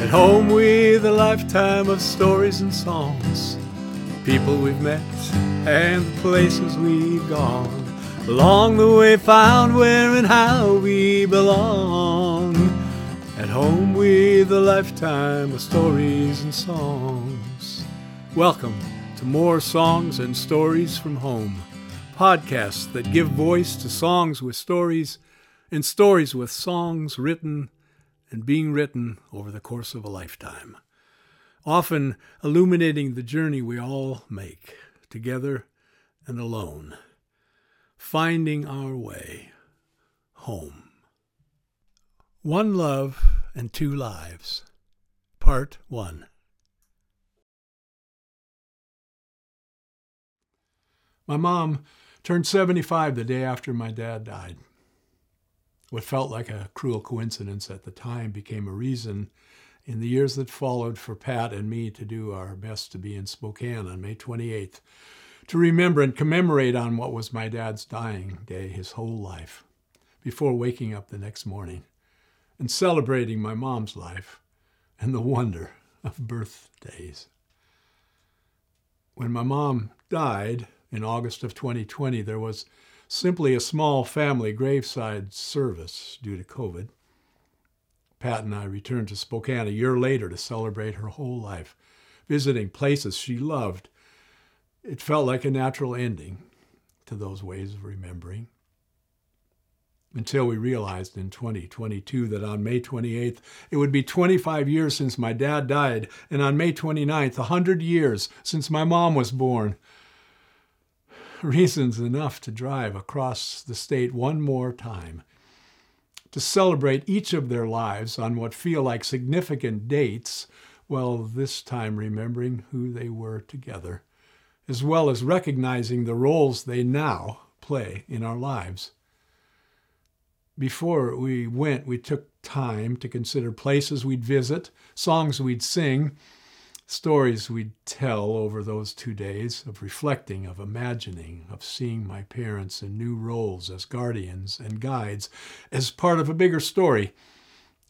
At home with a lifetime of stories and songs, people we've met and the places we've gone. Along the way, found where and how we belong. At home with a lifetime of stories and songs. Welcome to more songs and stories from home. Podcasts that give voice to songs with stories and stories with songs written and being written over the course of a lifetime, often illuminating the journey we all make, together and alone, finding our way home. One Love and Two Lives, Part 1. My mom turned 75 the day after my dad died. What felt like a cruel coincidence at the time became a reason in the years that followed for Pat and me to do our best to be in Spokane on May 28th, to remember and commemorate on what was my dad's dying day his whole life, before waking up the next morning and celebrating my mom's life and the wonder of birthdays. When my mom died in August of 2020, there was simply a small family graveside service due to COVID. Pat and I returned to Spokane a year later to celebrate her whole life, visiting places she loved. It felt like a natural ending to those ways of remembering. Until we realized in 2022 that on May 28th, it would be 25 years since my dad died, and on May 29th, 100 years since my mom was born reasons enough to drive across the state one more time to celebrate each of their lives on what feel like significant dates, while this time remembering who they were together, as well as recognizing the roles they now play in our lives. Before we went, we took time to consider places we'd visit, songs we'd sing, stories we'd tell over those two days of reflecting, of imagining, of seeing my parents in new roles as guardians and guides, as part of a bigger story,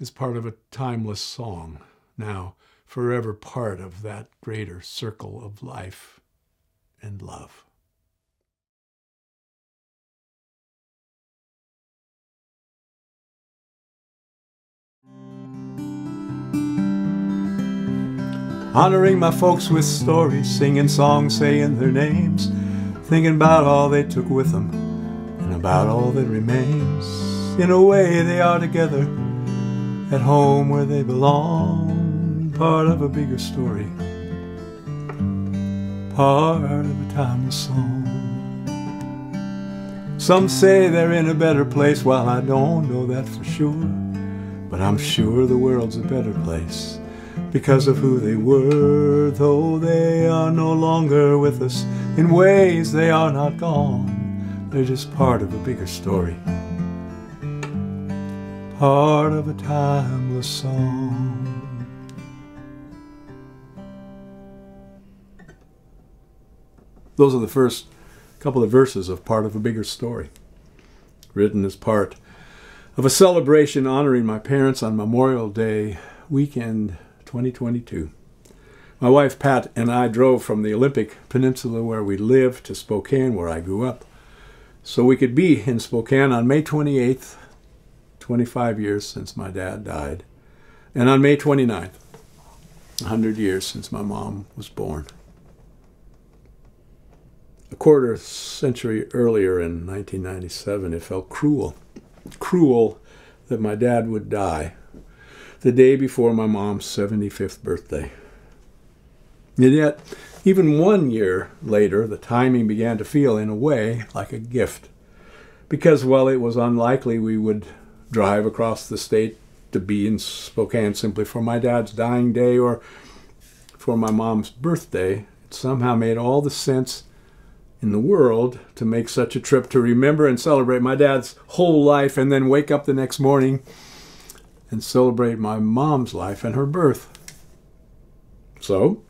as part of a timeless song, now forever part of that greater circle of life and love. Honoring my folks with stories, singing songs, saying their names, thinking about all they took with them and about all that remains. In a way, they are together at home where they belong, part of a bigger story, part of a timeless song. Some say they're in a better place, while I don't know that for sure, but I'm sure the world's a better place because of who they were, though they are no longer with us. In ways, they are not gone, they're just part of a bigger story, part of a timeless song. Those are the first couple of verses of part of a bigger story, written as part of a celebration honoring my parents on Memorial Day weekend 2022. My wife Pat and I drove from the Olympic Peninsula where we live to Spokane where I grew up so we could be in Spokane on May 28th, 25 years since my dad died, and on May 29th, 100 years since my mom was born. A quarter century earlier in 1997, it felt cruel, cruel that my dad would die the day before my mom's 75th birthday. And yet, even one year later, the timing began to feel, in a way, like a gift. Because while it was unlikely we would drive across the state to be in Spokane simply for my dad's dying day or for my mom's birthday, it somehow made all the sense in the world to make such a trip to remember and celebrate my dad's whole life and then wake up the next morning and celebrate my mom's life and her birth. So,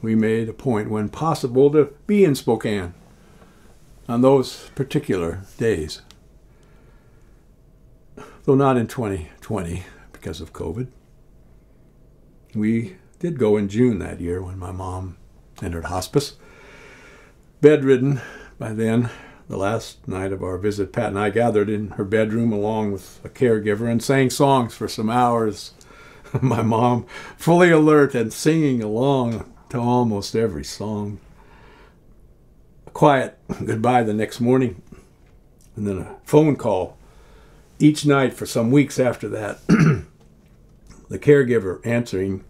we made a point when possible to be in Spokane on those particular days. Though not in 2020 because of COVID. We did go in June that year when my mom entered hospice. Bedridden by then, the last night of our visit, Pat and I gathered in her bedroom along with a caregiver and sang songs for some hours. my mom, fully alert and singing along to almost every song. A quiet goodbye the next morning, and then a phone call each night for some weeks after that. the caregiver answering,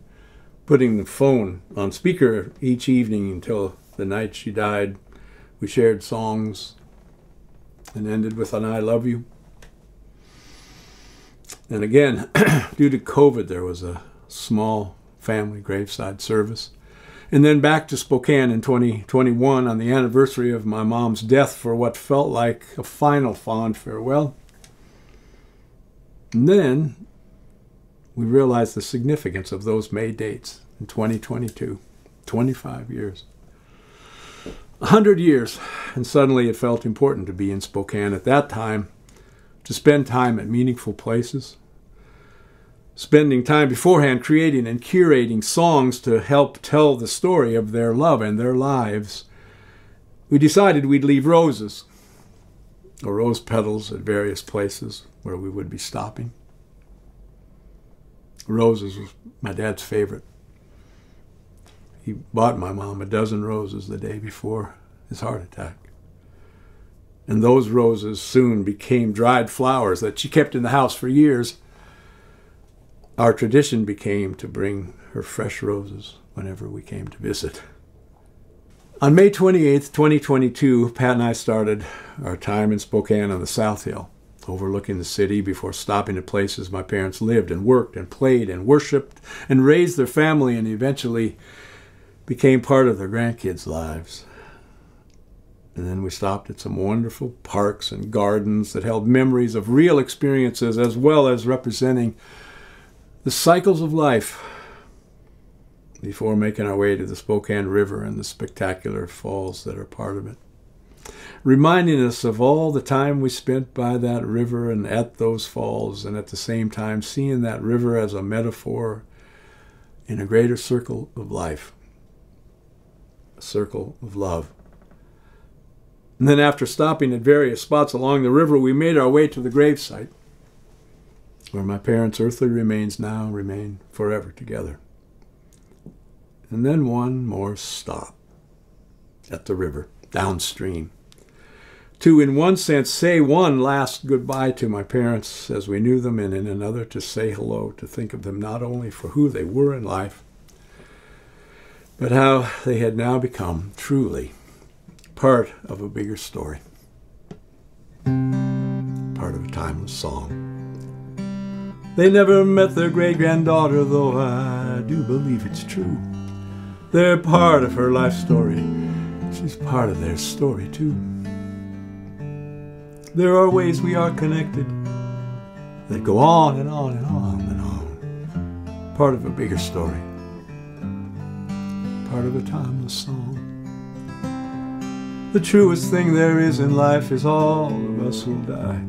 putting the phone on speaker each evening until the night she died. We shared songs and ended with an I love you. And again, due to COVID, there was a small family graveside service. And then back to Spokane in 2021 on the anniversary of my mom's death for what felt like a final fond farewell. And then we realized the significance of those May dates in 2022, 25 years. A hundred years, and suddenly it felt important to be in Spokane at that time, to spend time at meaningful places, spending time beforehand creating and curating songs to help tell the story of their love and their lives. We decided we'd leave roses or rose petals at various places where we would be stopping. Roses was my dad's favorite. He bought my mom a dozen roses the day before his heart attack. And those roses soon became dried flowers that she kept in the house for years. Our tradition became to bring her fresh roses whenever we came to visit. On May 28, 2022, Pat and I started our time in Spokane on the South Hill, overlooking the city before stopping at places my parents lived and worked and played and worshiped and raised their family and eventually became part of their grandkids' lives. And then we stopped at some wonderful parks and gardens that held memories of real experiences as well as representing the cycles of life before making our way to the Spokane River and the spectacular falls that are part of it. Reminding us of all the time we spent by that river and at those falls, and at the same time seeing that river as a metaphor in a greater circle of life, circle of love. And then, after stopping at various spots along the river, we made our way to the gravesite, where my parents' earthly remains now remain forever together and then one more stop at the river downstream. To, in one sense, say one last goodbye to my parents as we knew them, and in another, to say hello, to think of them not only for who they were in life, but how they had now become truly part of a bigger story, part of a timeless song. They never met their great granddaughter, though I do believe it's true. They're part of her life story. She's part of their story, too. There are ways we are connected that go on and on and on and on. Part of a bigger story. Part of a timeless song. The truest thing there is in life is all of us will die.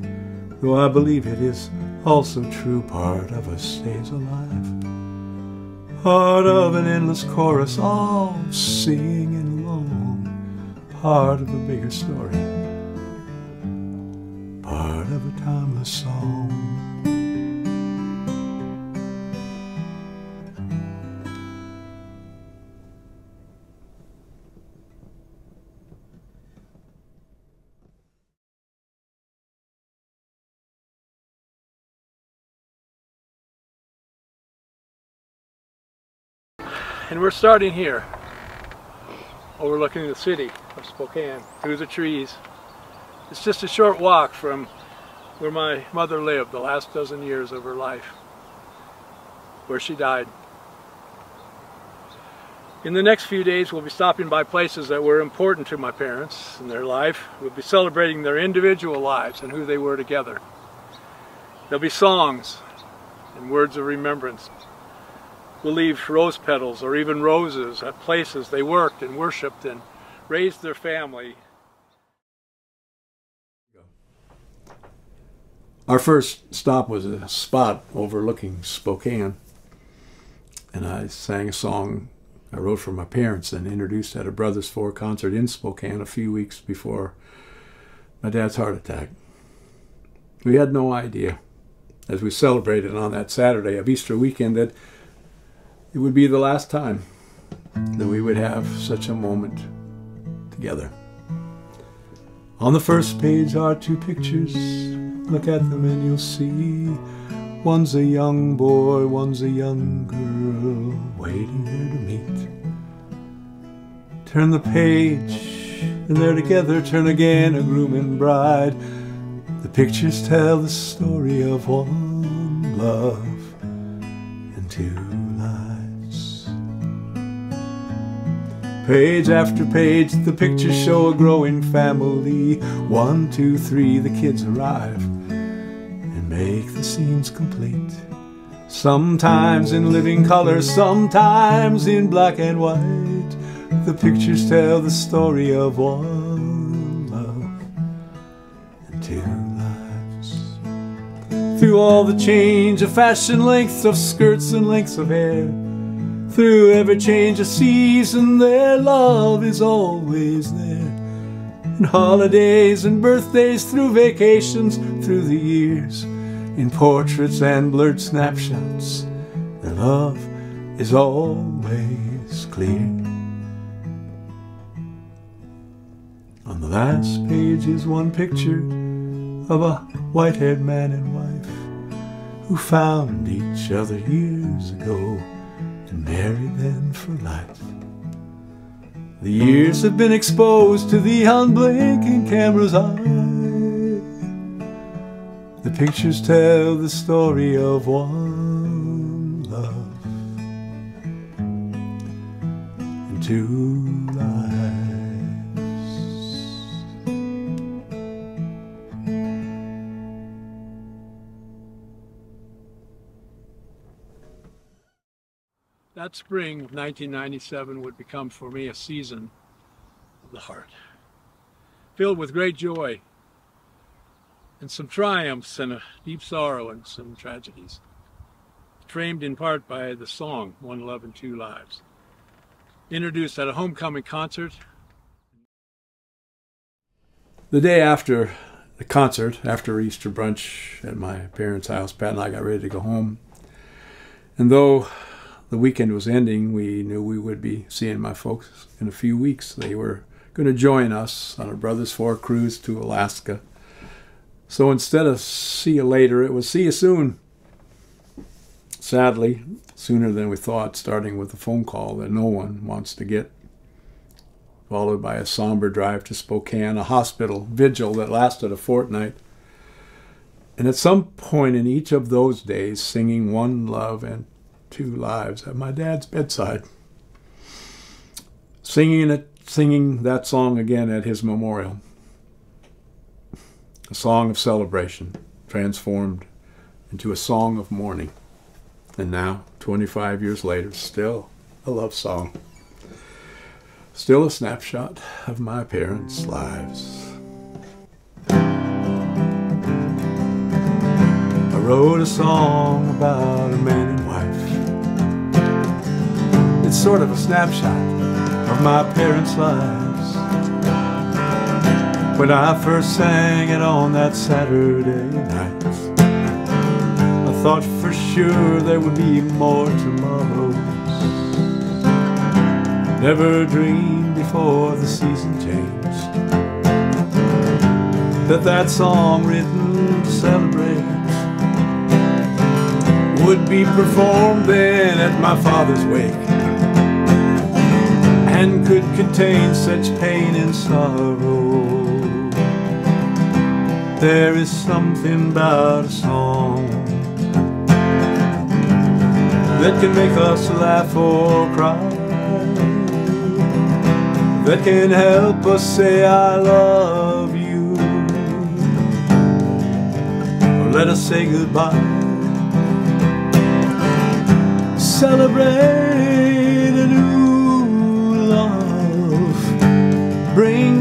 Though I believe it is also true, part of us stays alive part of an endless chorus, all singing along, part of a bigger story, part of a timeless song. And we're starting here, overlooking the city of Spokane, through the trees. It's just a short walk from where my mother lived the last dozen years of her life, where she died. In the next few days, we'll be stopping by places that were important to my parents in their life. We'll be celebrating their individual lives and who they were together. There'll be songs and words of remembrance will leave rose petals or even roses at places they worked and worshiped and raised their family. Our first stop was a spot overlooking Spokane. and I sang a song I wrote for my parents and introduced at a Brothers Four concert in Spokane a few weeks before my dad's heart attack. We had no idea, as we celebrated on that Saturday of Easter weekend, that it would be the last time that we would have such a moment together. On the first page are two pictures. Look at them and you'll see. One's a young boy, one's a young girl, waiting there to meet. Turn the page, and they're together. Turn again, a groom and bride. The pictures tell the story of one love and two lives. Page after page, the pictures show a growing family. One, two, three, the kids arrive and make the scenes complete. Sometimes in living color, sometimes in black and white. The pictures tell the story of one love and two lives. Through all the change of fashion, lengths of skirts and lengths of hair, through every change of season, their love is always there. And holidays and birthdays, through vacations, through the years in portraits and blurred snapshots. Their love is always clear. On the last page is one picture of a white haired man and wife who found each other years ago and married them for life. The years have been exposed to the unblinking camera's eye. The pictures tell the story of one love and two That spring of 1997 would become for me a season of the heart, filled with great joy and some triumphs and a deep sorrow and some tragedies. Framed in part by the song One Love and Two Lives. Introduced at a homecoming concert. The day after the concert, after Easter brunch at my parents' house, Pat and I got ready to go home. And though the weekend was ending, we knew we would be seeing my folks in a few weeks. They were going to join us on a Brothers Four cruise to Alaska so instead of see you later, it was see you soon. Sadly, sooner than we thought, starting with a phone call that no one wants to get, followed by a somber drive to Spokane, a hospital vigil that lasted a fortnight. And at some point in each of those days, singing One Love and Two Lives at my dad's bedside. Singing it, singing that song again at his memorial a song of celebration transformed into a song of mourning. And now, 25 years later, still a love song. Still a snapshot of my parents' lives. I wrote a song about a man sort of a snapshot of my parents' lives. When I first sang it on that Saturday night I thought for sure there would be more tomorrows. Never dreamed before the season changed. That that song written to celebrate Would be performed then at my father's wake and could contain such pain and sorrow. There is something about a song that can make us laugh or cry, that can help us say, I love you, or let us say goodbye. Celebrate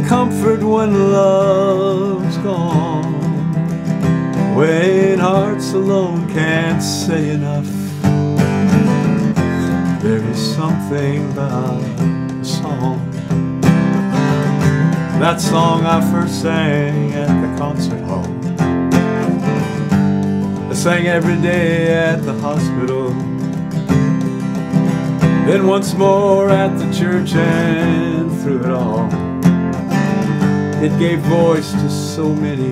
comfort when love's gone when hearts alone can't say enough. There is something about a song. That song I first sang at the concert hall. I sang every day at the hospital. Then once more at the church and through it all. It gave voice to so many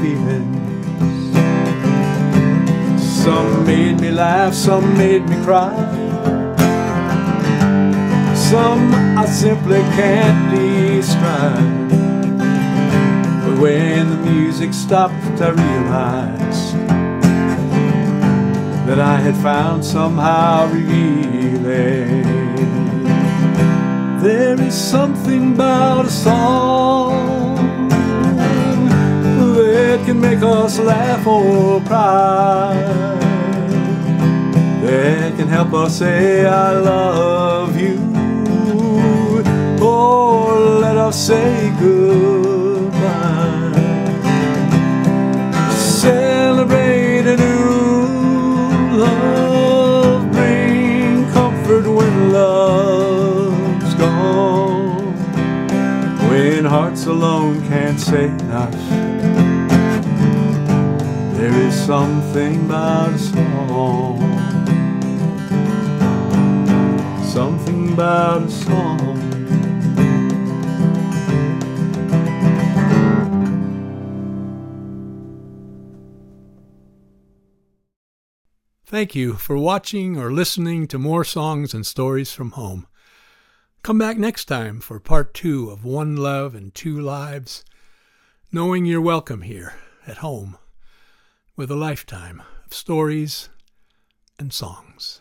feelings. Some made me laugh, some made me cry. Some I simply can't describe. But when the music stopped, I realized that I had found somehow revealing. There is something about a song that can make us laugh or cry. That can help us say, I love you. Or let us say goodbye. There is something about a song. Something about a song. Thank you for watching or listening to more songs and stories from home. Come back next time for part two of One Love and Two Lives, knowing you're welcome here at home with a lifetime of stories and songs.